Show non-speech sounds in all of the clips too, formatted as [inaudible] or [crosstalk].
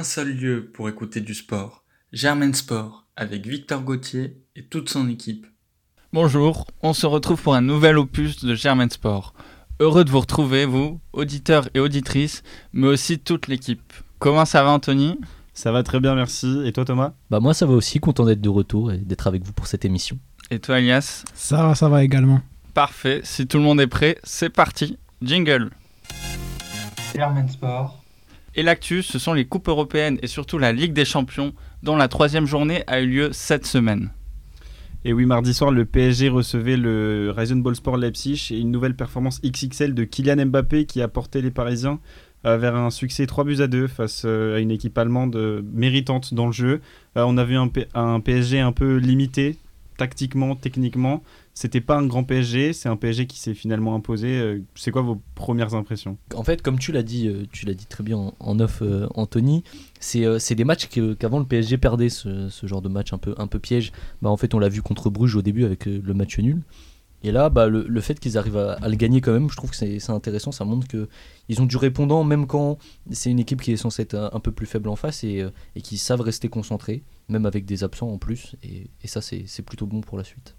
un seul lieu pour écouter du sport, Germain Sport, avec Victor Gauthier et toute son équipe. Bonjour, on se retrouve pour un nouvel opus de Germain Sport. Heureux de vous retrouver, vous, auditeurs et auditrices, mais aussi toute l'équipe. Comment ça va Anthony? Ça va très bien, merci. Et toi Thomas? Bah moi ça va aussi, content d'être de retour et d'être avec vous pour cette émission. Et toi Elias? Ça va, ça va également. Parfait, si tout le monde est prêt, c'est parti. Jingle Germain Sport. Et l'actu, ce sont les coupes européennes et surtout la Ligue des Champions, dont la troisième journée a eu lieu cette semaine. Et oui, mardi soir, le PSG recevait le Ryzen Ball Sport Leipzig et une nouvelle performance XXL de Kylian Mbappé qui a porté les Parisiens euh, vers un succès 3 buts à 2 face euh, à une équipe allemande euh, méritante dans le jeu. on a vu un, un, PSG un peu limité tactiquement, techniquement. C'était pas un grand PSG, c'est un PSG qui s'est finalement imposé. C'est quoi vos premières impressions? En fait, comme tu l'as dit, tu l'as dit très bien en, off, Anthony, c'est des matchs qu'avant le PSG perdait, ce, genre de match un peu, un peu piège. Bah, en fait, on l'a vu contre Bruges au début avec le match nul. Et là, bah, le, fait qu'ils arrivent à, le gagner quand même, je trouve que c'est intéressant. Ça montre qu'ils ont du répondant, même quand c'est une équipe qui est censée être un, peu plus faible en face et, et qui savent rester concentrés, même avec des absents en plus. Et ça, c'est plutôt bon pour la suite.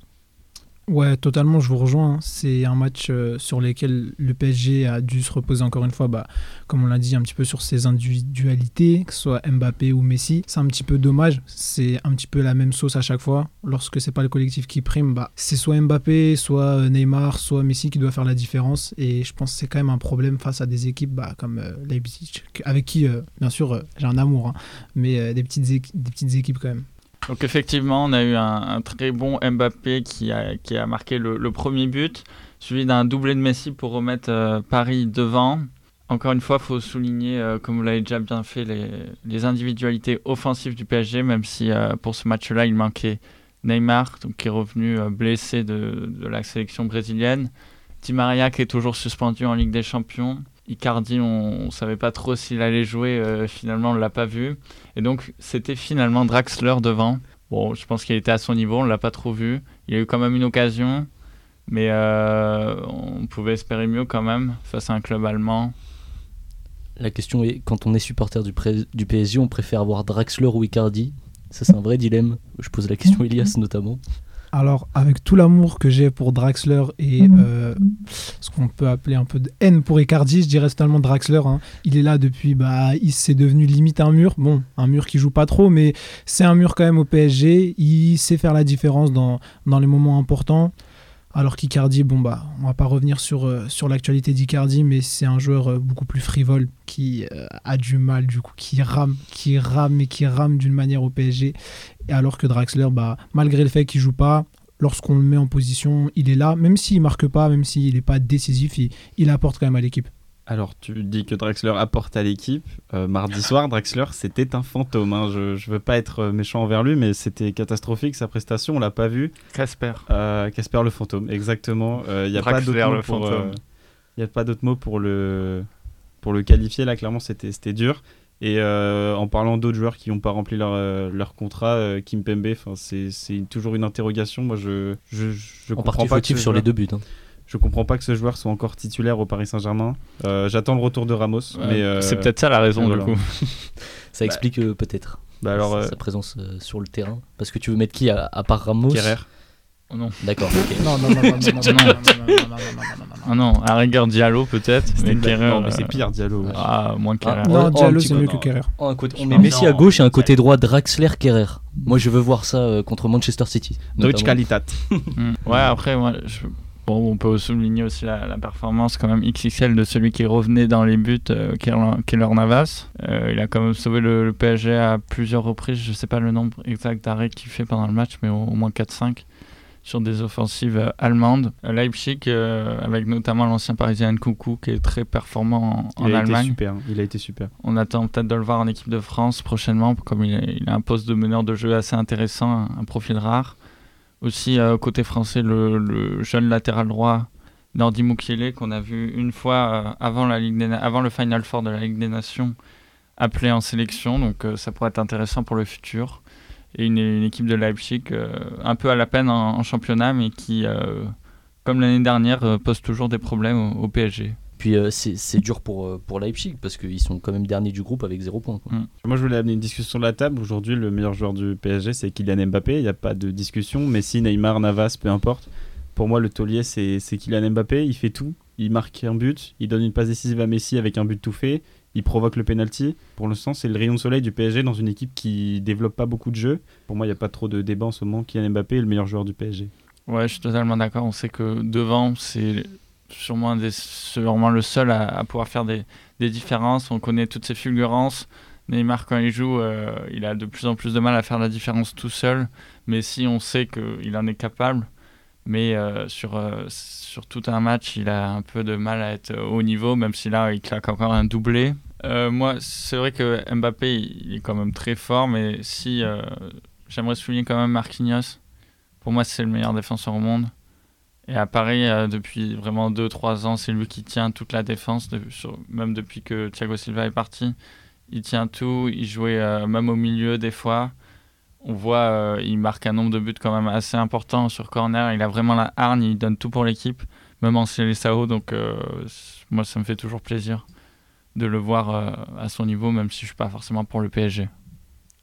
Ouais, totalement, je vous rejoins. C'est un match euh, sur lequel le PSG a dû se reposer encore une fois, bah, comme on l'a dit, un petit peu sur ses individualités, que ce soit Mbappé ou Messi. C'est un petit peu dommage, c'est un petit peu la même sauce à chaque fois. Lorsque c'est pas le collectif qui prime, bah, c'est soit Mbappé, soit Neymar, soit Messi qui doit faire la différence. Et je pense que c'est quand même un problème face à des équipes bah, comme euh, Leipzig, avec qui, euh, bien sûr, euh, j'ai un amour, hein, mais euh, des, petites des petites équipes quand même. Donc effectivement, on a eu un, très bon Mbappé qui a, marqué le, premier but, suivi d'un doublé de Messi pour remettre euh, Paris devant. Encore une fois, il faut souligner, euh, comme vous l'avez déjà bien fait, les, individualités offensives du PSG, même si euh, pour ce match-là, il manquait Neymar, qui est revenu blessé de, la sélection brésilienne. Di Maria qui est toujours suspendu en Ligue des Champions. Icardi, on ne savait pas trop s'il allait jouer, euh, finalement on ne l'a pas vu. Et donc c'était finalement Draxler devant. Bon, je pense qu'il était à son niveau, on ne l'a pas trop vu. Il a eu quand même une occasion, mais euh, on pouvait espérer mieux quand même face à un club allemand. La question est, quand on est supporter du, du PSG, on préfère avoir Draxler ou Icardi? Ça c'est un vrai dilemme. Je pose la question à Elias notamment. Alors, avec tout l'amour que j'ai pour Draxler et euh, ce qu'on peut appeler un peu de haine pour Icardi, je dirais totalement Draxler. Hein. Il est là depuis, bah, il s'est devenu limite un mur. Bon, un mur qui joue pas trop, mais c'est un mur quand même au PSG. Il sait faire la différence dans, dans les moments importants. Alors qu'Icardi, bon bah, on va pas revenir sur, euh, l'actualité d'Icardi, mais c'est un joueur euh, beaucoup plus frivole qui euh, a du mal, du coup, qui rame, qui rame et qui rame d'une manière au PSG. Et alors que Draxler, bah, malgré le fait qu'il joue pas, lorsqu'on le met en position, il est là, même s'il marque pas, même s'il n'est pas décisif, il apporte quand même à l'équipe. Alors, tu dis que Draxler apporte à l'équipe. Euh, mardi soir, Draxler, c'était un fantôme. Hein. Je ne veux pas être méchant envers lui, mais c'était catastrophique sa prestation. On l'a pas vu. Casper. Casper euh, le fantôme, exactement. Il euh, n'y a pas d'autre mot pour. Il a pas d'autre mot pour le pour le qualifier. Là, clairement, c'était c'était dur. Et en parlant d'autres joueurs qui n'ont pas rempli leur, leur contrat, Kim Pembe, c'est toujours une interrogation. Moi, je je, je en comprends pas que sur les deux buts. Hein. Je comprends pas que ce joueur soit encore titulaire au Paris Saint-Germain. Euh, J'attends le retour de Ramos. Ouais, mais euh, c'est peut-être ça la raison voilà. du coup. ça explique euh, peut-être bah alors, sa, sa présence euh, sur le terrain. Parce que tu veux mettre qui à, à part Ramos Kerrer. Oh non. D'accord. Okay. Non, non, non, non, non, non, Ah non, à rigueur Diallo peut-être, mais Kerrer. Non, mais c'est pire Diallo. Euh... Ah, moins Kerrer. Ah, non, Diallo c'est mieux que Kerrer. Oh, un côté, on met Messi à gauche et un côté droit Draxler Kerrer. Moi je veux voir ça euh, contre Manchester City. Deutsche Qualitat. mm. Ouais, après, moi, je... Bon, on peut souligner aussi la, la, performance quand même XXL de celui qui revenait dans les buts, euh, Keller Navas. Euh, il a quand même sauvé le, le, PSG à plusieurs reprises. Je ne sais pas le nombre exact d'arrêts qu'il fait pendant le match, mais au, au moins 4-5 sur des offensives euh, allemandes. Leipzig, avec notamment l'ancien parisien Coucou, qui est très performant en, il Allemagne. Super, il a été super. On attend peut-être de le voir en équipe de France prochainement, comme il a, il a un poste de meneur de jeu assez intéressant, un, un profil rare. Aussi, euh, côté français, le, jeune latéral droit Nordi Mukiele, qu'on a vu une fois euh, avant, le Final Four de la Ligue des Nations, appelé en sélection. Donc, euh, ça pourrait être intéressant pour le futur. Et une, équipe de Leipzig un peu à la peine en, championnat, mais qui, comme l'année dernière, pose toujours des problèmes au PSG. Puis euh, c'est dur pour, euh, pour Leipzig parce qu'ils sont quand même derniers du groupe avec 0 points. quoi. Moi, je voulais amener une discussion sur la table. Aujourd'hui, le meilleur joueur du PSG, c'est Kylian Mbappé. Il n'y a pas de discussion. Messi, Neymar, Navas, peu importe. Pour moi, le taulier, c'est c'est Kylian Mbappé. Il fait tout. Il marque un but. Il donne une passe décisive à Messi avec un but tout fait. Il provoque le penalty. Pour l'instant, c'est le rayon de soleil du PSG dans une équipe qui développe pas beaucoup de jeux. Pour moi, il n'y a pas trop de débat en ce moment. Kylian Mbappé est le meilleur joueur du PSG. Ouais, je suis totalement d'accord. On sait que devant, c'est sûrement, des- le seul à, pouvoir faire des, différences. On connaît toutes ses fulgurances. Neymar, quand il joue, euh, il a de plus en plus de mal à faire la différence tout seul. Mais si on sait qu'il en est capable, mais euh, sur, euh, sur tout un match, il a un peu de mal à être au niveau, même si là, il claque encore un doublé. Moi, c'est vrai que Mbappé, il est quand même très fort, mais si j'aimerais souligner quand même Marquinhos. Pour moi, c'est le meilleur défenseur au monde. Et à Paris, euh, depuis vraiment 2-3 ans, c'est lui qui tient toute la défense, même depuis que Thiago Silva est parti. Il tient tout, il jouait euh, même au milieu des fois. On voit, euh, il marque un nombre de buts quand même assez important sur corner. Il a vraiment la hargne, il donne tout pour l'équipe, même en Sao. Donc, moi, ça me fait toujours plaisir de le voir à son niveau, même si je suis pas forcément pour le PSG.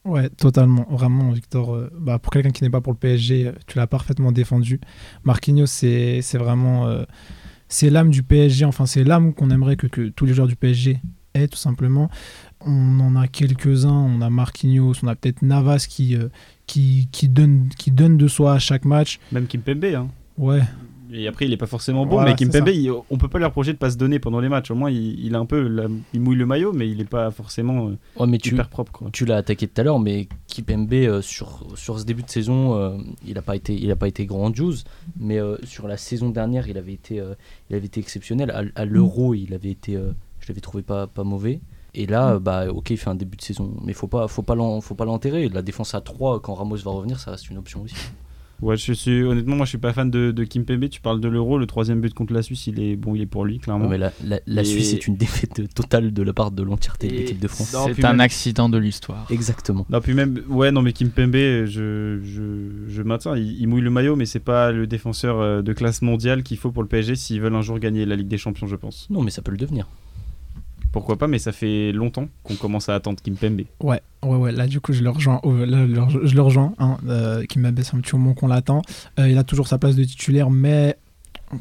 Ouais, totalement. Vraiment, Victor, euh, bah, pour quelqu'un qui n'est pas pour le PSG, euh, tu l'as parfaitement défendu. Marquinhos, c'est c'est vraiment. euh, c'est l'âme du PSG. Enfin, c'est l'âme qu'on aimerait que, que tous les joueurs du PSG aient, tout simplement. On en a quelques-uns. On a Marquinhos, on a peut-être Navas qui, euh, qui, qui, donne, qui donne de soi à chaque match. Même Kimpembe. Hein. Ouais, Et après, il est pas forcément bon, Voilà, mais Kimpembe, il- on peut pas lui reprocher de pas se donner pendant les matchs. Au moins, il, il a un peu, la- il mouille le maillot, mais il est pas forcément euh, Ouais, mais tu, hyper propre. Quoi. tu l'as attaqué tout à l'heure, mais Kipembe, euh, sur, sur ce début de saison, euh, il n'a pas, été- il a pas été grandiose, mais euh, sur la saison dernière, il avait été, euh, il avait été exceptionnel. À, à l'Euro, il avait été, euh, je l'avais trouvé pas, pas mauvais. Et là, euh, bah, ok, il fait un début de saison, mais faut pas, faut pas l'en- faut pas l'enterrer. La défense à 3, quand Ramos va revenir, ça reste une option aussi. Ouais, je suis honnêtement, moi, je suis pas fan de, de Kimpembe. Tu parles de l'Euro, le troisième but contre la Suisse, il est bon, il est pour lui, clairement. Ouais, mais la, la- la Et- Suisse est une défaite totale de la part de l'entièreté de l'équipe de France. Non, C'est un même- accident de l'histoire. Exactement. Non, puis même, ouais, non, mais Kimpembe, je, je, je maintiens, il, il mouille le maillot, mais c'est pas le défenseur euh, de classe mondiale qu'il faut pour le PSG s'ils veulent un jour gagner la Ligue des Champions, je pense. Non, mais ça peut le devenir. Pourquoi pas, mais ça fait longtemps qu'on commence à attendre Kimpembe. Ouais, ouais, ouais. Là, du coup, je le rejoins. là, je le- rejoins. Hein, euh, m'abaisse un petit moment qu'on l'attend. Euh, il a toujours sa place de titulaire, mais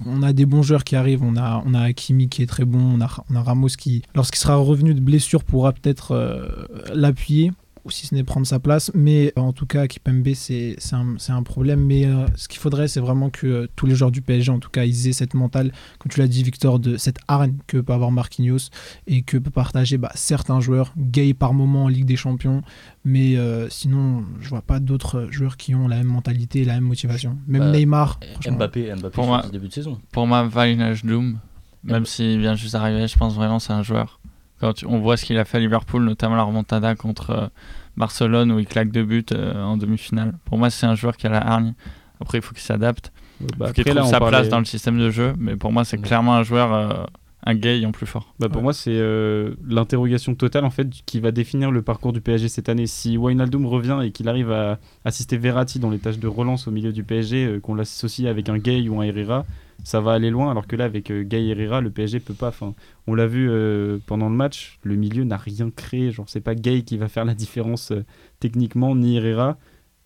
on a des bons joueurs qui arrivent. On a, on a Hakimi qui est très bon. On a, on a Ramos qui, lorsqu'il sera revenu de blessure, pourra peut-être euh, l'appuyer ou si ce n'est prendre sa place. Mais en tout cas, Kipembe, c'est c'est un, problème. Mais euh, ce qu'il faudrait, c'est vraiment que euh, tous les joueurs du PSG, en tout cas, ils aient cette mentale, comme tu l'as dit, Victor, de cette hargne que peut avoir Marquinhos et que peut partager bah, certains joueurs, Gay par moment en Ligue des Champions, mais euh, sinon, je vois pas d'autres joueurs qui ont la même mentalité et la même motivation. Même Euh, Neymar. Mbappé, Mbappé Pour moi- début de saison. Pour moi, Valinage Doom, même s'il vient juste d'arriver, je pense vraiment que c'est un joueur. Quand tu- on voit ce qu'il a fait à Liverpool, notamment la remontada contre euh, Barcelone où il claque deux buts euh, en demi-finale. Pour moi, c'est un joueur qui a la hargne. Après, il faut qu'il s'adapte, il Bah, faut qu'il trouve sa parlait- place dans le système de jeu. Mais pour moi, c'est Ouais. clairement un joueur, euh, un gay en plus fort. Bah, pour Ouais. moi, c'est euh, l'interrogation totale en fait qui va définir le parcours du PSG cette année. Si Wijnaldum revient et qu'il arrive à assister Verratti dans les tâches de relance au milieu du PSG, euh, qu'on l'associe avec un Gay ou un Herrera, ça va aller loin. Alors que là, avec euh, et Herrera, le PSG peut pas. Enfin, on l'a vu euh, pendant le match, le milieu n'a rien créé. Genre, c'est pas Gay qui va faire la différence euh, techniquement, ni Herrera.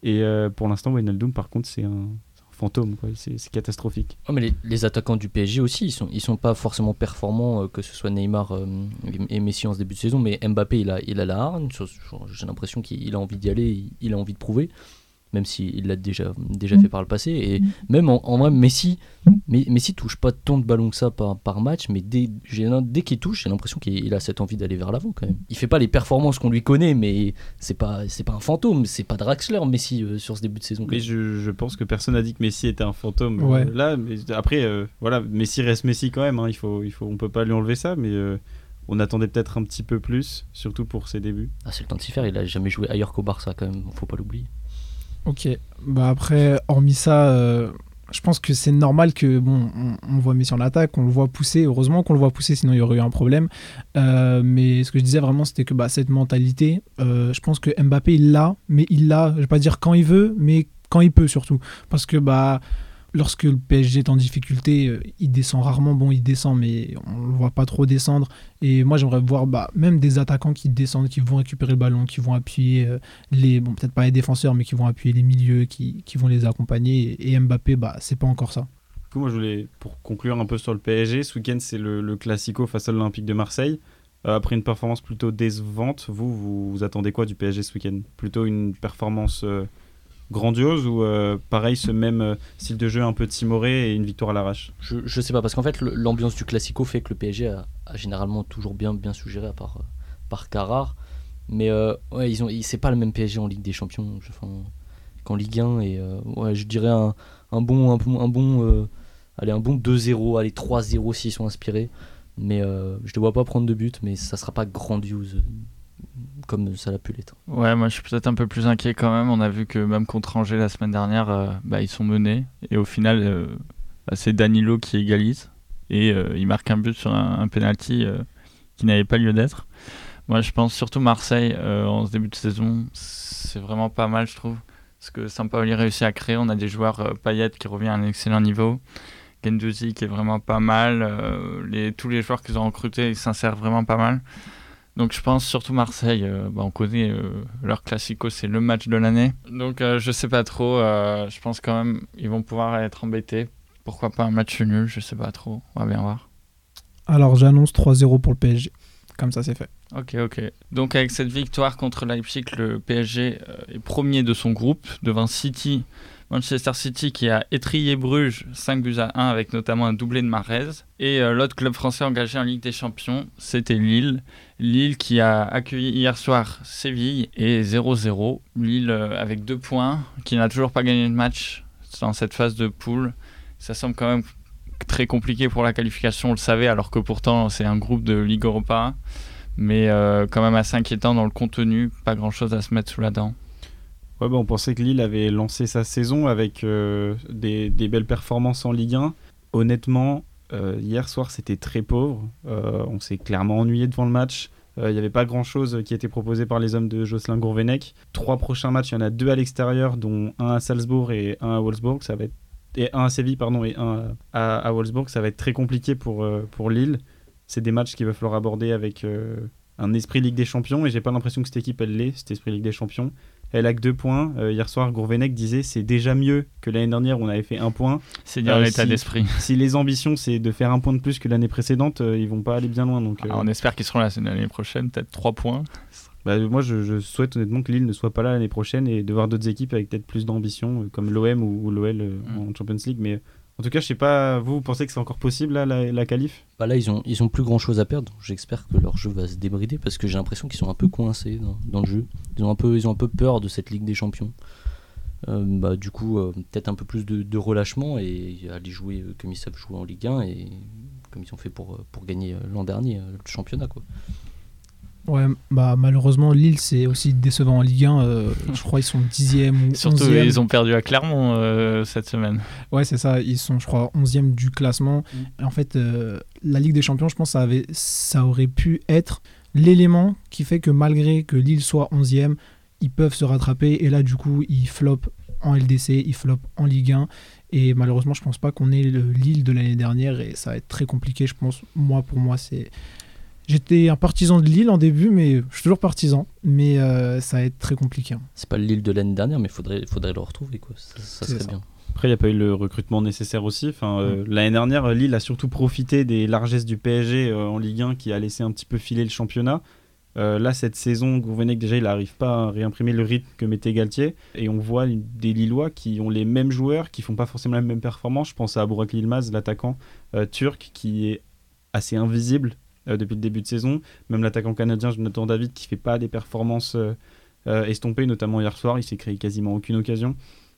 Et pour l'instant, Wijnaldum, par contre, c'est un, fantôme. C'est catastrophique. Ouais, mais les, attaquants du PSG aussi, ils sont, sont pas forcément performants, que ce soit Neymar et Messi en ce début de saison, mais Mbappé, il a, il a la hargne. J'ai l'impression qu'il a envie d'y aller, il a envie de prouver, même s'il l'a déjà, déjà fait par le passé. Et même en, en vrai, Messi, mais, Messi touche pas tant de ballons que ça par, par match, mais dès, dès qu'il touche, j'ai l'impression qu'il il a cette envie d'aller vers l'avant quand même. Il fait pas les performances qu'on lui connaît, mais c'est pas, c'est pas un fantôme, c'est pas Draxler, Messi, euh, sur ce début de saison. Mais je, je pense que personne n'a dit que Messi était un fantôme. Ouais. euh, là, mais après, euh, voilà, Messi reste Messi quand même. hein, il faut, il faut, on peut pas lui enlever ça, mais euh, on attendait peut-être un petit peu plus, surtout pour ses débuts. Ah, c'est le temps de s'y faire, il a jamais joué ailleurs qu'au Barça quand même, faut pas l'oublier. Ok. Bah après, hormis ça, euh, je pense que c'est normal que bon, on, voit Messi en attaque, on le voit pousser. Heureusement qu'on le voit pousser, sinon il y aurait eu un problème. Euh, mais ce que je disais vraiment, c'était que bah, cette mentalité, euh, je pense que Mbappé il l'a, mais il l'a. Je vais pas dire quand il veut, mais quand il peut surtout, parce que bah lorsque le PSG est en difficulté, euh, il descend rarement. Bon, il descend, mais on le voit pas trop descendre. Et moi, j'aimerais voir bah, même des attaquants qui descendent, qui vont récupérer le ballon, qui vont appuyer euh, les, bon, peut-être pas les défenseurs, mais qui vont appuyer les milieux, qui, qui vont les accompagner. Et, Mbappé, bah, c'est pas encore ça. Du coup, moi, je voulais, pour conclure un peu sur le PSG, ce week-end, c'est le, le Classico face à l'Olympique de Marseille. Euh, après une performance plutôt décevante, vous, vous, attendez quoi du PSG ce week-end? Plutôt une performance grandiose ou euh, pareil ce même euh, style de jeu un peu timoré et une victoire à l'arrache? Je, je sais pas parce qu'en fait l'ambiance du classico fait que le PSG a, généralement toujours bien bien suggéré à part euh, par Carrare. Mais ouais ils ont c'est pas le même PSG en Ligue des Champions qu'en Ligue 1 et je dirais un, bon un bon, allez un bon 2-0 allez 3-0 s'ils sont inspirés. Mais je ne vois pas prendre de but mais ça sera pas grandiose comme ça l'a pu l'être. Ouais, moi je suis peut-être un peu plus inquiet quand même. On a vu que même contre Angers la semaine dernière, euh, bah, ils sont menés. Et au final, euh, bah, c'est Danilo qui égalise. Et euh, il marque un but sur un, penalty qui n'avait pas lieu d'être. Moi je pense surtout Marseille en ce début de saison. C'est vraiment pas mal, je trouve. Ce que Sampaoli réussit à créer. On a des joueurs Payet qui revient à un excellent niveau. Gendouzi qui est vraiment pas mal. tous les joueurs qu'ils ont recrutés, ils s'insèrent vraiment pas mal. Donc je pense surtout Marseille, euh, bah, on connaît euh, leur classico, c'est le match de l'année. Donc euh, je sais pas trop, je pense quand même ils vont pouvoir être embêtés. Pourquoi pas un match nul, je sais pas trop, on va bien voir. Alors j'annonce 3-0 pour le PSG, comme ça c'est fait. Ok, ok. Donc avec cette victoire contre Leipzig, le PSG est premier de son groupe devant City, Manchester City qui a étrié Bruges 5 buts à 1 avec notamment un doublé de Marez. Et euh, l'autre club français engagé en Ligue des Champions, c'était Lille. Lille qui a accueilli hier soir Séville et 0-0. Lille euh, avec deux points, qui n'a toujours pas gagné de match dans cette phase de poule. Ça semble quand même très compliqué pour la qualification, on le savait, alors que pourtant c'est un groupe de Ligue Europa. Mais euh, quand même assez inquiétant dans le contenu, pas grand chose à se mettre sous la dent. Ouais, bah, on pensait que Lille avait lancé sa saison avec euh, des, belles performances en Ligue 1. Honnêtement, euh, hier soir, c'était très pauvre. Euh, on s'est clairement ennuyé devant le match. Il n'y avait pas grand-chose qui était proposé par les hommes de Jocelyn Gourvenec. Trois prochains matchs, il y en a deux à l'extérieur, dont un à Salzbourg et un à Wolfsburg. Ça va être... Et un à Séville, pardon, et un à, Wolfsburg. Ça va être très compliqué pour, pour Lille. C'est des matchs qu'il va falloir aborder avec un esprit Ligue des Champions. Et j'ai pas l'impression que cette équipe, elle l'est, cet esprit Ligue des Champions. Elle a que deux points. Euh, hier soir, Gourvenec disait c'est déjà mieux que l'année dernière où on avait fait un point. C'est dire euh, l'état d'esprit. [laughs] Si les ambitions c'est de faire un point de plus que l'année précédente, euh, ils vont pas aller bien loin. Donc, ah, on espère qu'ils seront là l'année prochaine, peut-être trois points. Bah, moi, je, souhaite honnêtement que Lille ne soit pas là l'année prochaine et de voir d'autres équipes avec peut-être plus d'ambition, comme l'OM ou, l'OL mm. en Champions League. Mais en tout cas, je sais pas, vous, pensez que c'est encore possible là, la, la qualif? Bah Là, ils ont, ils ont plus grand chose à perdre. J'espère que leur jeu va se débrider parce que j'ai l'impression qu'ils sont un peu coincés dans, le jeu. Ils ont, un peu, ils ont un peu peur de cette Ligue des Champions. Euh, bah, du coup, euh, peut-être un peu plus de, relâchement et aller jouer euh, comme ils savent jouer en Ligue 1 et comme ils ont fait pour, pour gagner l'an dernier le championnat. Quoi. Ouais, bah malheureusement Lille c'est aussi décevant en Ligue 1. Euh, je crois ils sont 10e ou Surtout ils ont perdu à Clermont euh, cette semaine. Ouais c'est ça, ils sont je crois 11e du classement. Mm. en fait euh, la Ligue des Champions je pense ça, avait, ça aurait pu être l'élément qui fait que malgré que Lille soit 11e, ils peuvent se rattraper et là du coup ils flopent en LDC, ils flopent en Ligue 1 et malheureusement je pense pas qu'on ait le Lille de l'année dernière et ça va être très compliqué je pense. Moi pour moi c'est J'étais un partisan de Lille en début, mais je suis toujours partisan. Mais euh, ça va être très compliqué. Hein. C'est pas le Lille de l'année dernière, mais il faudrait, faudrait le retrouver. Quoi. Ça, serait bien. Après, il n'y a pas eu le recrutement nécessaire aussi. Enfin, euh. L'année dernière, Lille a surtout profité des largesses du PSG euh, en Ligue 1 qui a laissé un petit peu filer le championnat. là, cette saison, Gourvenec, déjà, il n'arrive pas à réimprimer le rythme que mettait Galtier. Et on voit des Lillois qui ont les mêmes joueurs, qui font pas forcément la même performance. Je pense à Burak Yilmaz, l'attaquant turc, qui est assez invisible euh, depuis le début de saison. Même l'attaquant canadien Jonathan David qui fait pas des performances euh, euh, estompées, notamment hier soir, il s'est créé quasiment aucune occasion.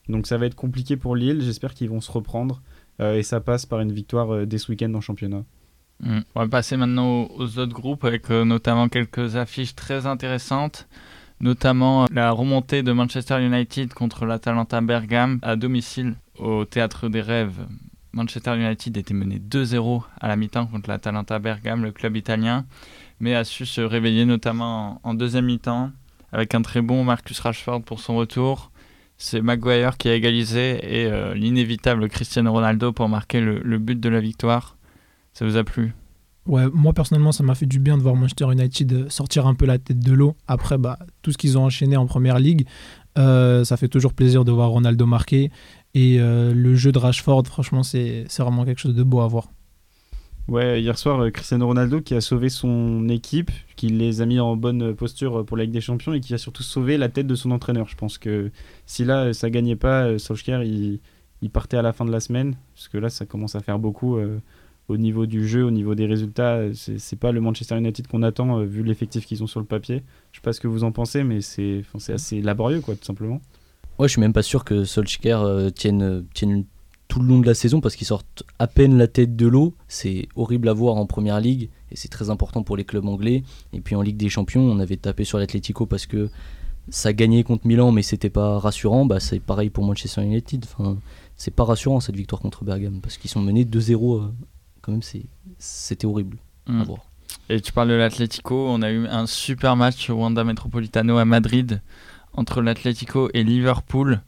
Donc ça va être compliqué pour Lille. J'espère qu'ils vont se reprendre et ça passe par une victoire dès ce week-end en championnat. Mm. On va passer maintenant aux, autres groupes avec notamment quelques affiches très intéressantes notamment la remontée de Manchester United contre l'Atalanta Bergame à domicile au Théâtre des Rêves Manchester United était mené 2-0 à la mi-temps contre l'Atalanta Bergame, le club italien, mais a su se réveiller notamment en, deuxième mi-temps avec un très bon Marcus Rashford pour son retour. c'est Maguire qui a égalisé et euh, l'inévitable Cristiano Ronaldo pour marquer le, but de la victoire. Ça vous a plu? Ouais, moi personnellement, ça m'a fait du bien de voir Manchester United sortir un peu la tête de l'eau. Après, bah, tout ce qu'ils ont enchaîné en première ligue, euh, ça fait toujours plaisir de voir Ronaldo marquer. Et euh, le jeu de Rashford, franchement, c'est vraiment quelque chose de beau à voir. Ouais, hier soir, euh, Cristiano Ronaldo qui a sauvé son équipe, qui les a mis en bonne posture pour la Ligue des Champions et qui a surtout sauvé la tête de son entraîneur. Je pense que si là, ça gagnait pas, euh, Solskjaer, il, il partait à la fin de la semaine, parce que là, ça commence à faire beaucoup euh, au niveau du jeu, au niveau des résultats. C'est pas le Manchester United qu'on attend, euh, vu l'effectif qu'ils ont sur le papier. Je sais pas ce que vous en pensez, mais c'est assez laborieux, quoi, tout simplement. Ouais, je suis même pas sûr que Solskjaer euh, tienne, tienne tout le long de la saison parce qu'ils sortent à peine la tête de l'eau. C'est horrible à voir en première ligue et c'est très important pour les clubs anglais. Et puis en Ligue des Champions, on avait tapé sur l'Atlético parce que ça gagnait contre Milan, mais c'était pas rassurant. Bah, c'est pareil pour Manchester United. Enfin, c'est pas rassurant cette victoire contre Bergame parce qu'ils sont menés 2-0. euh, quand même, c'était horrible à Mm. voir. Et tu parles de l'Atlético, on a eu un super match au Wanda Metropolitano à Madrid entre l'Atlético et Liverpool.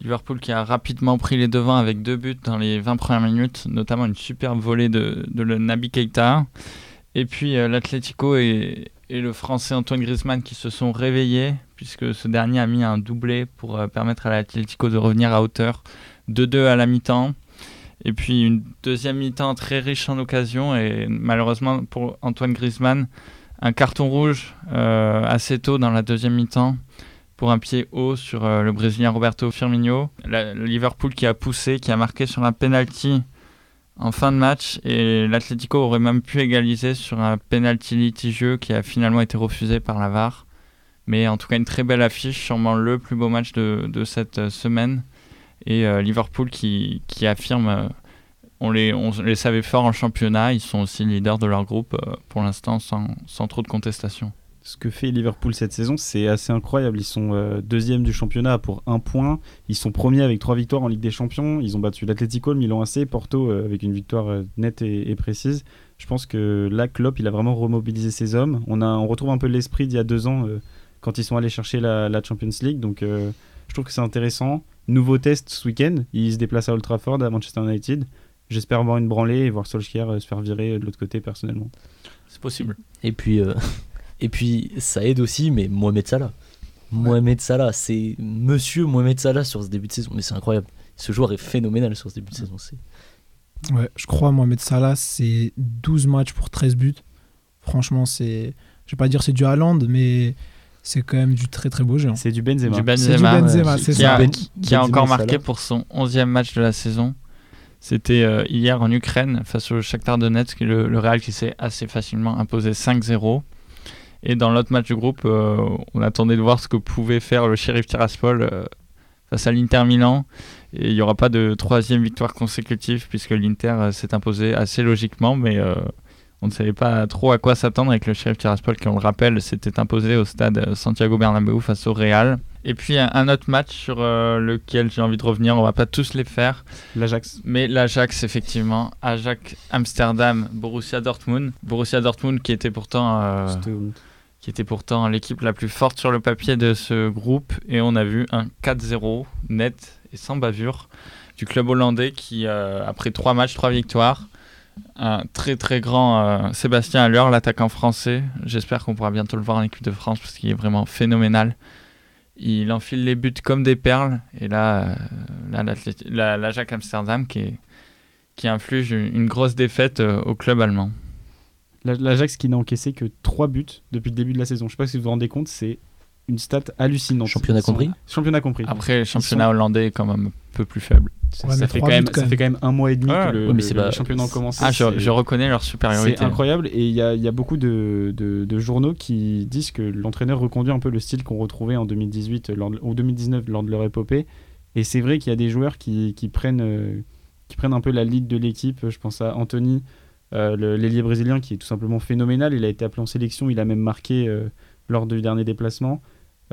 Liverpool qui a rapidement pris les devants avec deux buts dans les 20 premières minutes, notamment une superbe volée de, de le Naby Keita. Et puis euh, l'Atlético et, et le Français Antoine Griezmann qui se sont réveillés, puisque ce dernier a mis un doublé pour euh, permettre à l'Atlético de revenir à hauteur. 2-2 à la mi-temps. Et puis une deuxième mi-temps très riche en occasions et malheureusement pour Antoine Griezmann, un carton rouge euh, assez tôt dans la deuxième mi-temps pour un pied haut sur euh, le Brésilien Roberto Firmino. La- Liverpool qui a poussé, qui a marqué sur un penalty en fin de match et l'Atlético aurait même pu égaliser sur un penalty litigieux qui a finalement été refusé par la VAR. Mais en tout cas une très belle affiche, sûrement le plus beau match de, cette euh, semaine. Et euh, Liverpool qui, qui affirme, on, les, savait forts en championnat, ils sont aussi leaders de leur groupe pour l'instant sans trop de contestation. Ce que fait Liverpool cette saison, c'est assez incroyable. Ils sont euh, deuxième du championnat pour un point. Ils sont premiers avec trois victoires en Ligue des Champions. Ils ont battu l'Atlético, le Milan AC, Porto euh, avec une victoire euh, nette et, et précise. Je pense que là, Klopp, il a vraiment remobilisé ses hommes. On, a, on retrouve un peu l'esprit d'il y a deux ans euh, quand ils sont allés chercher la, la Champions League. Donc, euh, je trouve que c'est intéressant. Nouveau test ce week-end. Ils se déplacent à Old Trafford, à Manchester United. J'espère voir une branlée et voir Solskjaer euh, se faire virer de l'autre côté personnellement. C'est possible. Et puis, euh, [laughs] et puis ça aide aussi, mais Mohamed Salah. Mohamed Salah, c'est monsieur Mohamed Salah sur ce début de saison. Mais c'est incroyable. Ce joueur est phénoménal sur ce début de saison. C'est Ouais, je crois, Mohamed Salah, c'est 12 matchs pour 13 buts. Franchement, c'est. Je vais pas dire c'est du Haaland, mais c'est quand même du très très beau jeu. hein. C'est du Benzema. Du C'est Benzema, du Benzema, ouais, c'est qui ça. a, Ben- qui- a encore marqué Salah. pour son 11e match de la saison. C'était euh, hier en Ukraine face au Shakhtar Donetsk, le, le Real qui s'est assez facilement imposé 5-0. Et dans l'autre match du groupe, euh, on attendait de voir ce que pouvait faire le Sheriff Tiraspol euh, face à l'Inter Milan. Et il n'y aura pas de troisième victoire consécutive puisque l'Inter euh, s'est imposé assez logiquement, mais on ne savait pas trop à quoi s'attendre avec le Sheriff Tiraspol qui, on le rappelle, s'était imposé au stade Santiago Bernabéu face au Real. Et puis un, autre match sur euh, lequel j'ai envie de revenir, on va pas tous les faire, L'Ajax. mais l'Ajax effectivement, Ajax Amsterdam, Borussia Dortmund, Borussia Dortmund qui était pourtant euh, qui était pourtant l'équipe la plus forte sur le papier de ce groupe. Et on a vu un 4-0 net et sans bavure du club hollandais qui, euh, après trois matchs, trois victoires, un très très grand euh, Sébastien Haller, l'attaquant français. J'espère qu'on pourra bientôt le voir en équipe de France parce qu'il est vraiment phénoménal. Il enfile les buts comme des perles. Et là, euh, l'Ajax Amsterdam qui, qui inflige une, une grosse défaite euh, au club allemand. La- L'Ajax qui n'a encaissé que 3 buts depuis le début de la saison. Je sais pas si vous vous rendez compte, c'est une stat hallucinante. Championnat sont- compris Championnat compris. Après, championnat sont- hollandais est quand même un peu plus faible. ça, Ouais, ça mais fait quand même, buts, quand ça même. fait quand même un mois et demi Ouais. que le, Ouais, mais le- c'est le pas- championnat a commencé. Ah, je, reconnais leur supériorité. C'est incroyable et il y a, il y a beaucoup de, de- de journaux qui disent que l'entraîneur reconduit un peu le style qu'on retrouvait en 2018 lors de- ou 2019 lors de leur épopée. Et c'est vrai qu'il y a des joueurs qui, qui prennent, euh, qui prennent un peu la lead de l'équipe. Je pense à Anthony, euh, l'ailier brésilien qui est tout simplement phénoménal. Il a été appelé en sélection, il a même marqué euh, lors du dernier déplacement.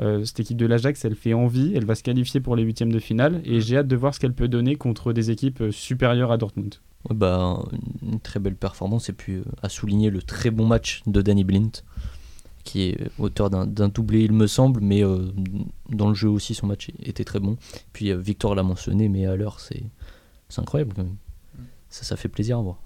Euh, cette équipe de l'Ajax, elle fait envie, elle va se qualifier pour les huitièmes de finale et j'ai hâte de voir ce qu'elle peut donner contre des équipes euh, supérieures à Dortmund. Ouais, bah, une très belle performance et puis euh, à souligner le très bon match de Danny Blint qui est auteur d'un d'un doublé, il me semble, mais euh, dans le jeu aussi, son match était très bon. Puis euh, Victor l'a mentionné, mais à l'heure, c'est c'est incroyable quand même. Ça, ça fait plaisir à voir.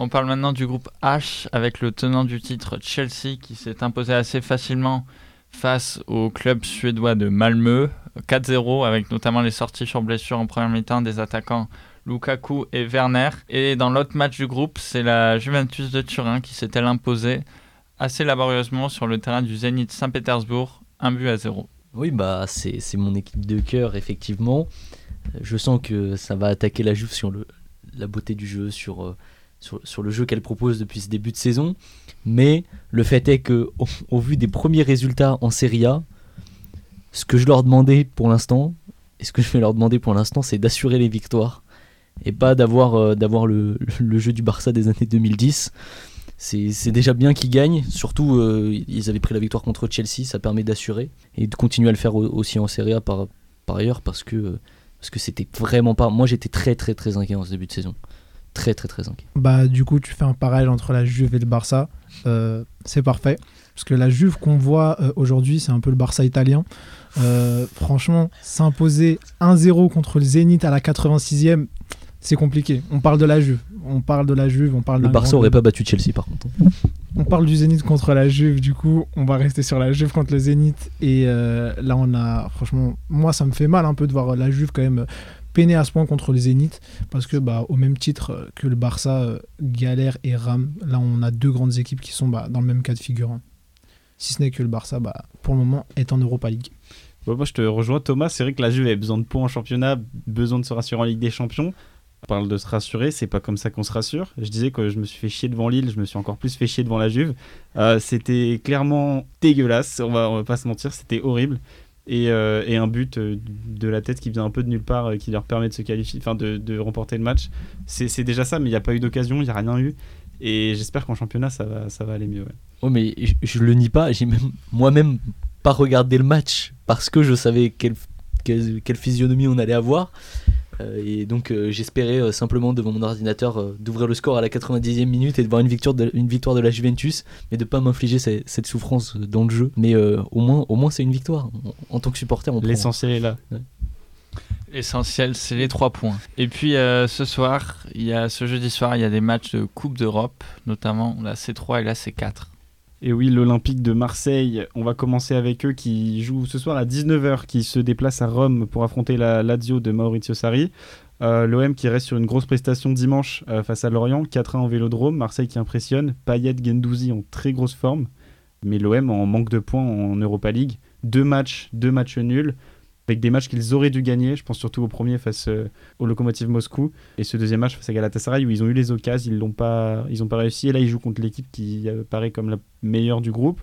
On parle maintenant du groupe H avec le tenant du titre Chelsea qui s'est imposé assez facilement face au club suédois de Malmö 4-0 avec notamment les sorties sur blessure en première mi-temps des attaquants Lukaku et Werner. Et dans l'autre match du groupe, c'est la Juventus de Turin qui s'était imposée assez laborieusement sur le terrain du Zénith Saint-Pétersbourg, un but à zéro. Oui, bah c'est mon équipe de cœur, effectivement. Euh, Je sens que ça va attaquer la Juve sur la beauté du jeu, sur, euh, sur, le jeu qu'elle propose depuis ce début de saison. Mais le fait est que, au, vu des premiers résultats en Serie A, ce que je leur demandais pour l'instant, et ce que je vais leur demander pour l'instant, c'est d'assurer les victoires et pas d'avoir euh, le, jeu du Barça des années 2010. C'est déjà bien qu'ils gagnent, surtout euh, ils avaient pris la victoire contre Chelsea, ça permet d'assurer et de continuer à le faire au- aussi en Serie A par, ailleurs parce que parce que c'était vraiment pas. Moi j'étais très très très inquiet en ce début de saison, très très très inquiet. Bah, du coup, tu fais un parallèle entre la Juve et le Barça. Euh, c'est parfait. Parce que la Juve qu'on voit euh, aujourd'hui, c'est un peu le Barça italien. Euh, franchement, s'imposer 1-0 contre le Zénith à la 86e, c'est compliqué. On parle de la Juve. On parle de la Juve. On parle Le Barça aurait pas battu Chelsea par contre. On parle du Zénith contre la Juve, du coup, on va rester sur la Juve contre le Zénith. Et là, on a, franchement, moi, ça me fait mal un peu de voir la Juve quand même peiner à ce point contre le Zénith, parce que, bah, au même titre euh, que le Barça euh, galère et rame, là, on a deux grandes équipes qui sont bah, dans le même cas de figure. hein. Si ce n'est que le Barça, bah, pour le moment, est en Europa League. Moi, je te rejoins, Thomas. C'est vrai que la Juve avait besoin de points en championnat, besoin de se rassurer en Ligue des Champions. On parle de se rassurer, c'est pas comme ça qu'on se rassure. Je disais que je me suis fait chier devant Lille, je me suis encore plus fait chier devant la Juve. Euh, c'était clairement dégueulasse, on va, on va pas se mentir, c'était horrible. Et, euh, et un but euh, de la tête qui vient un peu de nulle part, euh, qui leur permet de se qualifier, enfin de, remporter le match. C'est déjà ça, mais il n'y a pas eu d'occasion, il n'y a rien eu. Et j'espère qu'en championnat, ça va, ça va aller mieux. ouais. Oh mais je, je le nie pas, j'ai même moi-même pas regardé le match parce que je savais quelle, quelle physionomie on allait avoir. Euh, et donc euh, j'espérais euh, simplement devant mon ordinateur euh, d'ouvrir le score à la 90e minute et de voir une victoire de, une victoire de la Juventus, mais de pas m'infliger ce- cette souffrance dans le jeu. Mais euh, au moins, au moins c'est une victoire. En, en tant que supporter, on. L'essentiel est là. L'essentiel, c'est les trois points. Et puis euh, ce soir, il y a ce jeudi soir, il y a des matchs de Coupe d'Europe, notamment la C3 et la C4. Et oui, l'Olympique de Marseille, on va commencer avec eux qui jouent ce soir à 19h, qui se déplacent à Rome pour affronter la Lazio de Maurizio Sarri. Euh, L'OM qui reste sur une grosse prestation dimanche euh, face à Lorient, 4-1 en vélodrome. Marseille qui impressionne. Payet, Gendouzi en très grosse forme. Mais l'OM en manque de points en Europa League. Deux matchs, deux matchs nuls. Avec des matchs qu'ils auraient dû gagner. Je pense surtout au premier face euh, au Lokomotiv Moscou. Et ce deuxième match face à Galatasaray où ils ont eu les occasions, ils n'ont pas, pas réussi. Et là, ils jouent contre l'équipe qui euh, paraît comme la meilleure du groupe.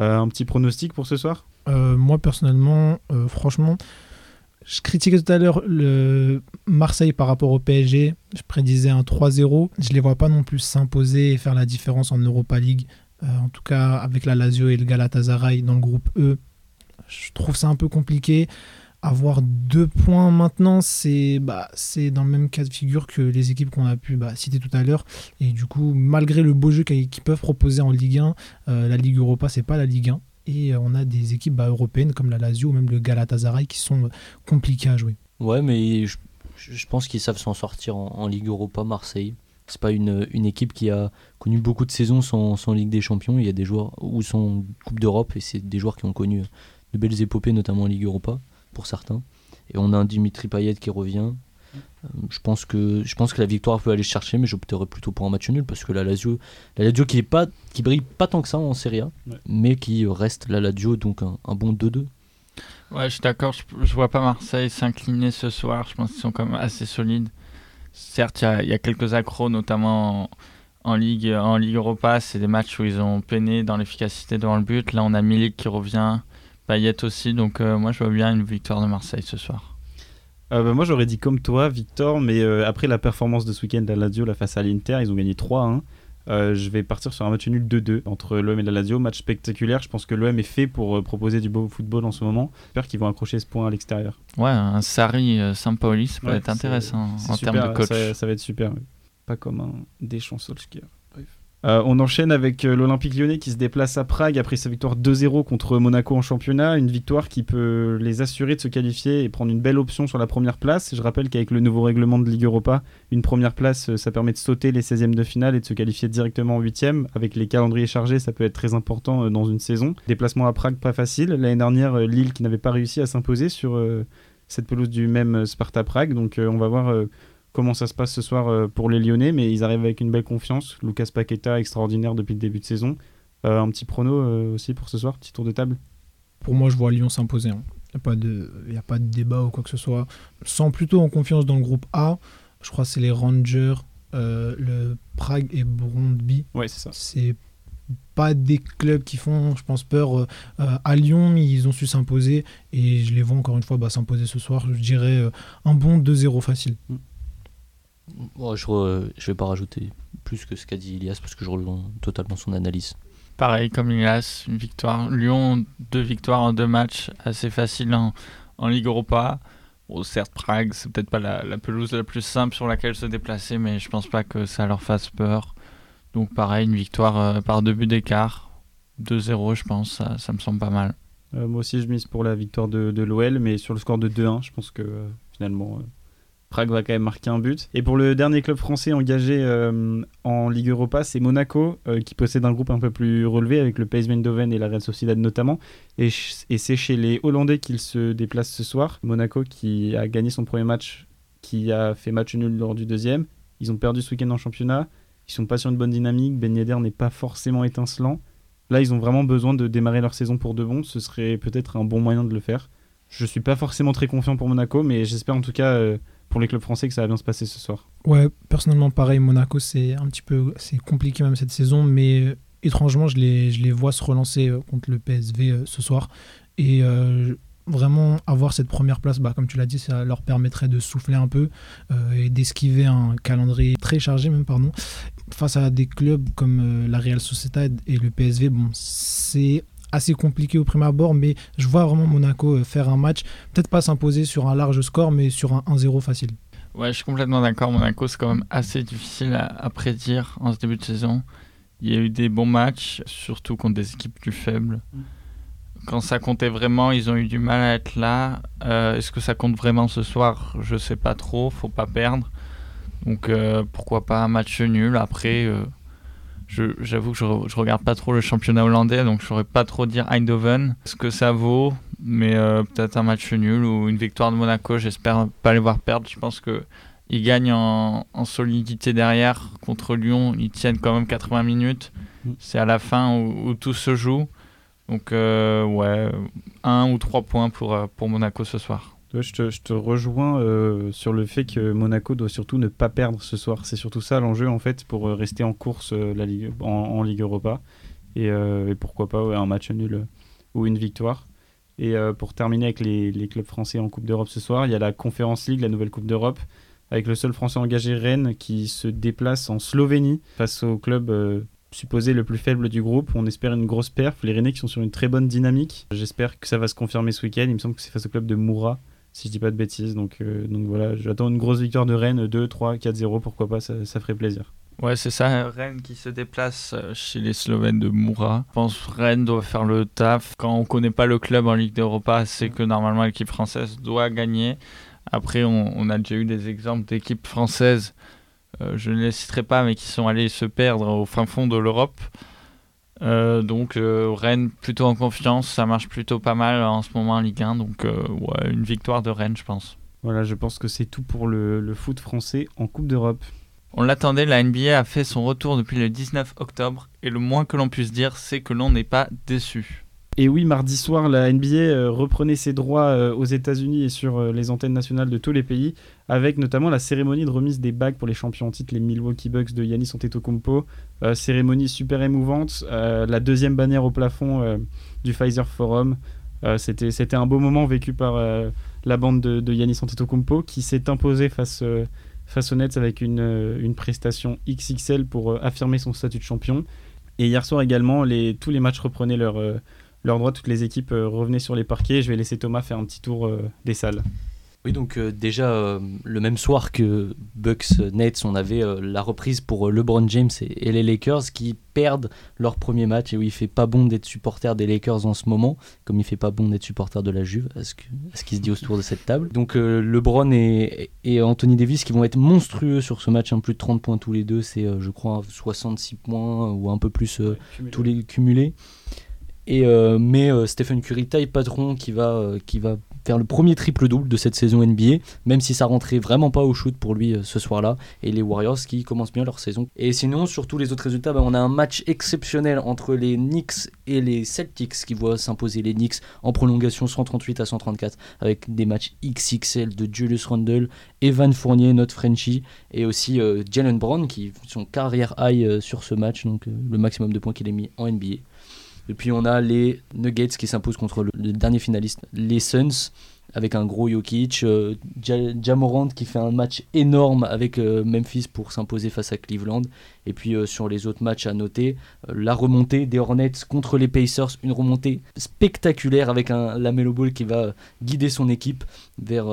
Euh, un petit pronostic pour ce soir? Euh, moi, personnellement, franchement, je critiquais tout à l'heure le Marseille par rapport au PSG. Je prédisais un 3-0. Je les vois pas non plus s'imposer et faire la différence en Europa League. En tout cas, avec la Lazio et le Galatasaray dans le groupe E, je trouve ça un peu compliqué. Avoir deux points maintenant, c'est bah, dans le même cas de figure que les équipes qu'on a pu bah, citer tout à l'heure. Et du coup, malgré le beau jeu qu'ils peuvent proposer en Ligue 1, euh, la Ligue Europa, c'est pas la Ligue 1. Et euh, on a des équipes bah, européennes comme la Lazio ou même le Galatasaray qui sont euh, compliquées à jouer. Ouais, mais je, pense qu'ils savent s'en sortir en, Ligue Europa, Marseille. C'est pas une, équipe qui a connu beaucoup de saisons sans Ligue des Champions. Il y a des joueurs ou sans Coupe d'Europe et c'est des joueurs qui ont connu de belles épopées, notamment en Ligue Europa pour certains. Et on a un Dimitri Payet qui revient. Euh, Je pense que je pense que la victoire peut aller chercher, mais j'opterais plutôt pour un match nul parce que la Lazio, la Lazio qui est pas qui brille pas tant que ça en Serie A, Ouais. mais qui reste la Lazio donc un, un bon 2-2. Ouais, je suis d'accord, je, je vois pas Marseille s'incliner ce soir, je pense qu'ils sont quand même assez solides. Certes, il y a- il y, a quelques accros, notamment en, en Ligue, en Ligue Europa, c'est des matchs où ils ont peiné dans l'efficacité devant le but. Là, on a Milik qui revient, Payet aussi, donc euh, moi je vois bien une victoire de Marseille ce soir. Euh, bah, Moi j'aurais dit comme toi, Victor, mais euh, après la performance de ce week-end de la Lazio là, face à l'Inter, ils ont gagné 3-1. Euh, je vais partir sur un match nul 2-2 entre l'OM et la Lazio. Match spectaculaire. Je pense que l'OM est fait pour proposer du beau football en ce moment. J'espère qu'ils vont accrocher ce point à l'extérieur. Ouais, un Sarri Sampaoli, ça peut Ouais, être intéressant c'est en termes de coach. Ça, ça va être super. oui. Pas comme un Deschamps Solskjaer. Euh, on enchaîne avec euh, l'Olympique lyonnais qui se déplace à Prague après sa victoire 2-0 contre Monaco en championnat. Une victoire qui peut les assurer de se qualifier et prendre une belle option sur la première place. Je rappelle qu'avec le nouveau règlement de Ligue Europa, une première place, euh, ça permet de sauter les 16e de finale et de se qualifier directement en 8e. Avec les calendriers chargés, ça peut être très important dans une saison. Déplacement à Prague, pas facile. L'année dernière, Lille qui n'avait pas réussi à s'imposer sur cette pelouse du même Sparta Prague. Donc on va voir comment ça se passe ce soir euh, pour les Lyonnais, mais ils arrivent avec une belle confiance. Lucas Paqueta, extraordinaire depuis le début de saison. Euh, un petit prono euh, aussi pour ce soir, petit tour de table Pour moi, je vois Lyon s'imposer. Hein. Il n'y a, pas de débat ou quoi que ce soit. Sans plutôt en confiance dans le groupe A. Je crois que c'est les Rangers, le Prague et Brondby. Ouais, c'est ça. C'est pas des clubs qui font, je pense, peur à Lyon. Ils ont su s'imposer et je les vois encore une fois bah, s'imposer ce soir. Je dirais un bon 2-0 facile. Mm je, ne vais pas rajouter plus que ce qu'a dit Ilias parce que je rejoins totalement son analyse. Pareil comme Ilias, une victoire. Lyon, deux victoires en deux matchs, assez facile en, en Ligue Europa. Bon, certes, Prague, c'est peut-être pas la, pelouse la plus simple sur laquelle se déplacer, mais je pense pas que ça leur fasse peur. Donc pareil, une victoire euh, par deux buts d'écart. 2-0, je pense, ça, ça, me semble pas mal. Euh, moi aussi, je mise pour la victoire de, de l'OL, mais sur le score de 2-1, je pense que euh, finalement, Prague va quand même marquer un but. Et pour le dernier club français engagé euh, en Ligue Europa, c'est Monaco, euh, qui possède un groupe un peu plus relevé avec le PSV Eindhoven et la Real Sociedad notamment. Et, c'est chez les Hollandais qu'il se déplace ce soir. Monaco qui a gagné son premier match, qui a fait match nul lors du deuxième. Ils ont perdu ce week-end en championnat. Ils sont pas sur une bonne dynamique. Ben Yedder n'est pas forcément étincelant. Là, ils ont vraiment besoin de démarrer leur saison pour de bon. Ce serait peut-être un bon moyen de le faire. Je suis pas forcément très confiant pour Monaco, mais j'espère en tout cas... Euh, pour les clubs français que ça va bien se passer ce soir. Ouais, personnellement pareil, Monaco c'est un petit peu c'est compliqué même cette saison, mais euh, étrangement je les, je les vois se relancer euh, contre le PSV euh, ce soir. Et vraiment avoir cette première place, bah, comme tu l'as dit, ça leur permettrait de souffler un peu et d'esquiver un calendrier très chargé même, pardon. Face à des clubs comme la Real Sociedad et le PSV, bon, c'est assez compliqué au premier abord, mais je vois vraiment Monaco euh, faire un match, peut-être pas s'imposer sur un large score, mais sur un 1-0 facile. Ouais, je suis complètement d'accord. Monaco, c'est quand même assez difficile à, prédire en ce début de saison. Il y a eu des bons matchs, surtout contre des équipes plus faibles. Quand ça comptait vraiment, ils ont eu du mal à être là. Euh, est-ce que ça compte vraiment ce soir? Je sais pas trop. Faut pas perdre. Donc euh, pourquoi pas un match nul? Après, j'avoue que je, je, regarde pas trop le championnat hollandais, donc je saurais pas trop dire Eindhoven ce que ça vaut, mais euh, peut-être un match nul ou une victoire de Monaco. J'espère pas les voir perdre. Je pense que ils gagnent en, solidité derrière contre Lyon. Ils tiennent quand même 80 minutes. Mm. C'est à la fin où, tout se joue. Donc euh, ouais, un ou trois points pour, euh, pour Monaco ce soir. Je te, rejoins euh, sur le fait que Monaco doit surtout ne pas perdre ce soir. C'est surtout ça l'enjeu en fait pour euh, rester en course euh, en, Ligue Europa. Et, pourquoi pas un match nul ou une victoire. Et pour terminer avec les, les, clubs français en Coupe d'Europe ce soir, il y a la Conférence League, la nouvelle Coupe d'Europe, avec le seul français engagé Rennes qui se déplace en Slovénie face au club supposé le plus faible du groupe. On espère une grosse perf. Les Rennais qui sont sur une très bonne dynamique. J'espère que ça va se confirmer ce week-end. Il me semble que c'est face au club de Moura si je dis pas de bêtises. Donc, euh, donc voilà, j'attends une grosse victoire de Rennes, 2, 3, 4-0, pourquoi pas, ça, ferait plaisir. Ouais, c'est ça, Rennes qui se déplace euh, chez les Slovènes de Moura. Je pense Rennes doit faire le taf. Quand on connaît pas le club en Ligue d'Europa, c'est que normalement l'équipe française doit gagner. Après, on, a déjà eu des exemples d'équipes françaises, euh, je ne les citerai pas, mais qui sont allées se perdre au fin fond de l'Europe. Euh, donc euh, Rennes plutôt en confiance, ça marche plutôt pas mal en ce moment en Ligue 1, donc euh, ouais, une victoire de Rennes je pense. Voilà, je pense que c'est tout pour le, le, foot français en Coupe d'Europe. On l'attendait, la NBA a fait son retour depuis le 19 octobre, et le moins que l'on puisse dire, c'est que l'on n'est pas déçu. Et oui, mardi soir, la NBA euh, reprenait ses droits euh, aux États-Unis et sur euh, les antennes nationales de tous les pays, avec notamment la cérémonie de remise des bagues pour les champions en titre, les Milwaukee Bucks de Yannis Antetokounmpo. cérémonie super émouvante, la deuxième bannière au plafond du Pfizer Forum. C'était c'était un beau moment vécu par la bande de, de Yannis Antetokounmpo qui s'est imposé face, face aux Nets avec une, une prestation XXL pour affirmer son statut de champion. Et hier soir également, les, tous les matchs reprenaient leur leur droit, toutes les équipes euh, revenaient sur les parquets. Je vais laisser Thomas faire un petit tour euh, des salles. Oui, donc euh, déjà, euh, le même soir que Bucks Nets, on avait la reprise pour LeBron James et, les Lakers qui perdent leur premier match. Et oui, il fait pas bon d'être supporter des Lakers en ce moment, comme il fait pas bon d'être supporter de la Juve, à ce, qui se dit autour de cette table? Donc LeBron et, et, Anthony Davis qui vont être monstrueux sur ce match, hein, plus de 30 points tous les deux, c'est je crois 66 points ou un peu plus tous les cumulés. Et, mais Stephen Curry, taille patron, qui va, qui va faire le premier triple-double de cette saison NBA, même si ça rentrait vraiment pas au shoot pour lui euh, ce soir-là. Et les Warriors qui commencent bien leur saison. Et sinon, sur tous les autres résultats, bah, on a un match exceptionnel entre les Knicks et les Celtics qui voient s'imposer les Knicks en prolongation 138 à 134 avec des matchs XXL de Julius Randle, Evan Fournier, notre Frenchie, et aussi euh, Jalen Brown qui son carrière high euh, sur ce match, donc le maximum de points qu'il ait mis en NBA. Et puis on a les Nuggets qui s'imposent contre le, dernier finaliste, les Suns, avec un gros Jokic. Euh, Jamorant qui fait un match énorme avec euh, Memphis pour s'imposer face à Cleveland. Et puis euh, sur les autres matchs à noter, la remontée des Hornets contre les Pacers, une remontée spectaculaire avec un Lamelo Ball qui va guider son équipe vers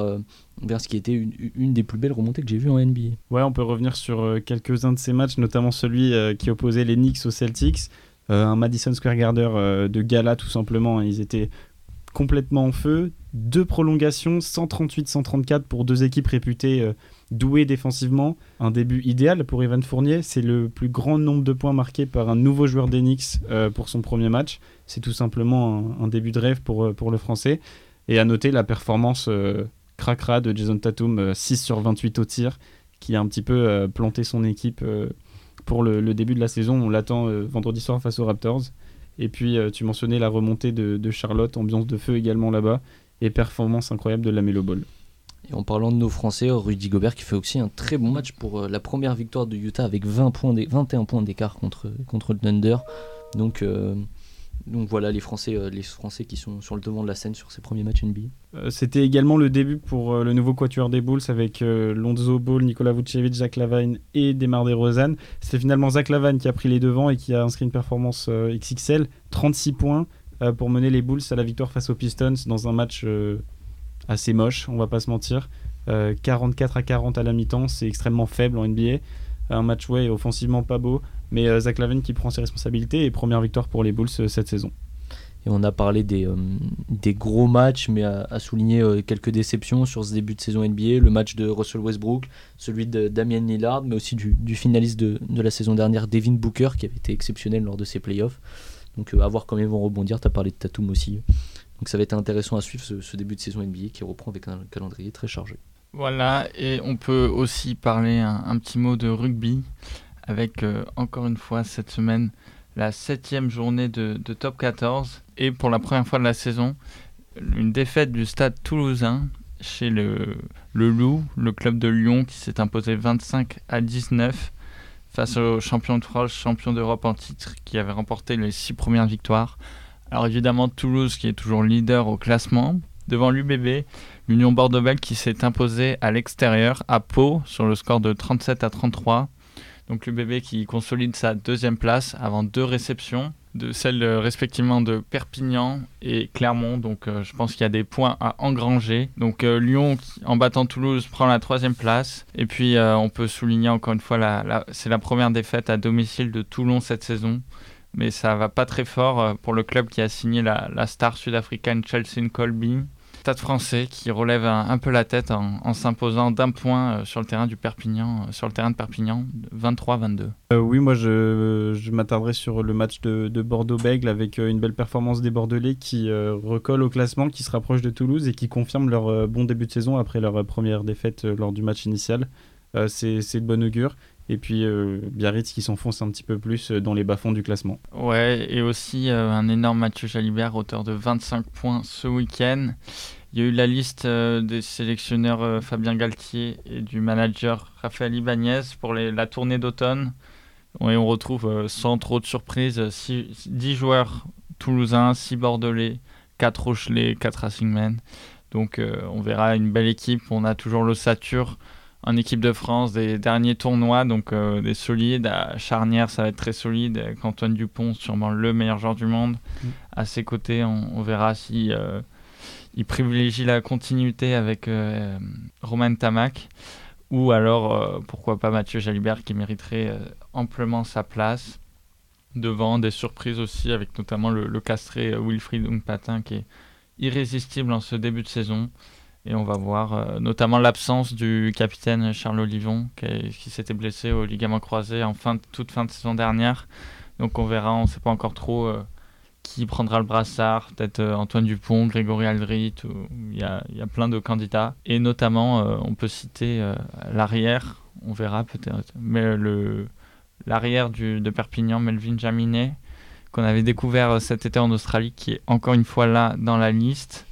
vers ce qui était une, une, des plus belles remontées que j'ai vues en NBA. Ouais, on peut revenir sur quelques-uns de ces matchs, notamment celui qui opposait les Knicks aux Celtics. Euh, un Madison Square Garden euh, de gala tout simplement. Ils étaient complètement en feu. Deux prolongations, 138-134 pour deux équipes réputées euh, douées défensivement. Un début idéal pour Evan Fournier. C'est le plus grand nombre de points marqués par un nouveau joueur d'Enix pour son premier match. C'est tout simplement un, début de rêve pour, pour le français. Et à noter la performance cracra de Jason Tatum, 6 sur 28 au tir, qui a un petit peu planté son équipe pour le, début de la saison. On l'attend euh, vendredi soir face aux Raptors. Et puis, euh, tu mentionnais la remontée de, Charlotte, ambiance de feu également là-bas, et performance incroyable de la Melo Ball. Et en parlant de nos Français, Rudy Gobert qui fait aussi un très bon match pour euh, la première victoire de Utah avec 20 points 21 points d'écart contre, contre le Thunder. Donc, donc voilà les Français, euh, les Français qui sont sur le devant de la scène sur ces premiers matchs NBA. Euh, c'était également le début pour euh, le nouveau quatuor des Bulls avec Lonzo Ball, Nicolas Vucevic, Zach Lavine et Demar DeRozan. C'est finalement Zach Lavine qui a pris les devants et qui a inscrit une performance XXL, 36 points pour mener les Bulls à la victoire face aux Pistons dans un match assez moche, on va pas se mentir. 44 à 40 à la mi-temps, c'est extrêmement faible en NBA. Un match ouais, offensivement pas beau, mais euh, Zach Lavine qui prend ses responsabilités et première victoire pour les Bulls euh, cette saison. Et on a parlé des, euh, des gros matchs, mais à, souligner quelques déceptions sur ce début de saison NBA. Le match de Russell Westbrook, celui de Damien Lillard, mais aussi du, du finaliste de, de, la saison dernière, Devin Booker, qui avait été exceptionnel lors de ses playoffs. Donc à voir comment ils vont rebondir. Tu as parlé de Tatum aussi. Donc ça va être intéressant à suivre ce, début de saison NBA qui reprend avec un calendrier très chargé. Voilà, et on peut aussi parler un petit mot de rugby avec euh, encore une fois cette semaine la septième journée de, top 14 et pour la première fois de la saison une défaite du stade toulousain chez le, le Loup, le club de Lyon qui s'est imposé 25 à 19 face au champion de France, champion d'Europe en titre qui avait remporté les six premières victoires. Alors évidemment Toulouse qui est toujours leader au classement devant l'UBB, l'Union Bordeaux-Bègles qui s'est imposée à l'extérieur à Pau sur le score de 37 à 33. Donc l'UBB qui consolide sa deuxième place avant deux réceptions, de celles euh, respectivement de Perpignan et Clermont. Donc euh, je pense qu'il y a des points à engranger. Donc euh, Lyon en battant Toulouse prend la troisième place. Et puis on peut souligner encore une fois, c'est la première défaite à domicile de Toulon cette saison. Mais ça va pas très fort pour le club qui a signé la, la star sud-africaine Chelsea Colby. Stade français qui relève un, peu la tête en, s'imposant d'un point euh, sur le terrain du Perpignan, euh, sur le terrain de Perpignan, 23-22. Euh, oui, moi je, m'attarderai sur le match de, Bordeaux-Bègle avec une belle performance des Bordelais qui recollent au classement, qui se rapprochent de Toulouse et qui confirment leur bon début de saison après leur première défaite lors du match initial. c'est de bon augure et puis Biarritz qui s'enfonce un petit peu plus dans les bas-fonds du classement. Ouais, et aussi un énorme Mathieu Jalibert, auteur de 25 points ce week-end. Il y a eu la liste euh, des sélectionneurs euh, Fabien Galtier et du manager Raphaël Ibanez pour la tournée d'automne. Et on retrouve euh, sans trop de surprise 10 joueurs toulousains, 6 bordelais, 4 rochelais, 4 racingmen. Donc on verra une belle équipe. On a toujours le Satur en équipe de France des derniers tournois, donc des solides. À Charnière, ça va être très solide. Avec Antoine Dupont, sûrement le meilleur joueur du monde. Mm. À ses côtés, on, on verra si il privilégie la continuité avec Romain Tamac ou alors pourquoi pas Mathieu Jalibert qui mériterait amplement sa place devant des surprises aussi avec notamment le, le castré Wilfried Ungpatin qui est irrésistible en ce début de saison. Et on va voir euh, notamment l'absence du capitaine Charles Olivon qui, s'était blessé au ligament croisé en fin, toute fin de saison dernière. Donc on verra, on ne sait pas encore trop euh, qui prendra le brassard. Peut-être euh, Antoine Dupont, Grégory Aldrit, il y a, y a, plein de candidats. Et notamment, on peut citer l'arrière, on verra peut-être. Mais le, l'arrière de Perpignan, Melvin Jaminet, qu'on avait découvert cet été en Australie, qui est encore une fois là dans la liste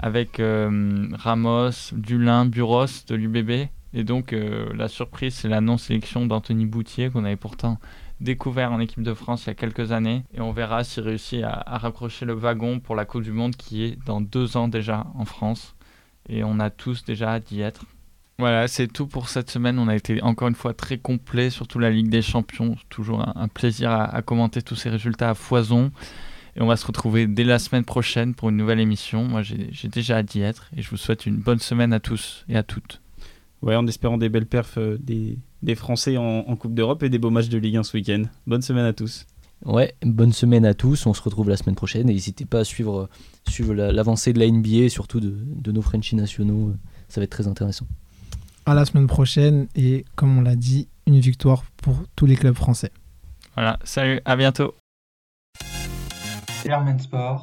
avec euh, Ramos, Dulin, Buros de l'UBB. Et donc euh, la surprise, c'est la non-sélection d'Anthony Boutier qu'on avait pourtant découvert en équipe de France il y a quelques années. Et on verra s'il réussit à, raccrocher le wagon pour la Coupe du Monde qui est dans deux ans déjà en France. Et on a tous déjà hâte d'y être. Voilà, c'est tout pour cette semaine. On a été encore une fois très complet, surtout la Ligue des Champions. Toujours un, plaisir à, à commenter tous ces résultats à foison. Et on va se retrouver dès la semaine prochaine pour une nouvelle émission. Moi, j'ai déjà hâte d'y être et je vous souhaite une bonne semaine à tous et à toutes. Ouais, en espérant des belles perfs euh, des, des, Français en, Coupe d'Europe et des beaux matchs de Ligue 1 ce week-end. Bonne semaine à tous. Ouais, bonne semaine à tous. On se retrouve la semaine prochaine. Et n'hésitez pas à suivre, suivre l'avancée de la NBA et surtout de, de nos Frenchies nationaux. Ça va être très intéressant. À la semaine prochaine. Et comme on l'a dit, une victoire pour tous les clubs français. Voilà, salut, à bientôt. Airman Sport,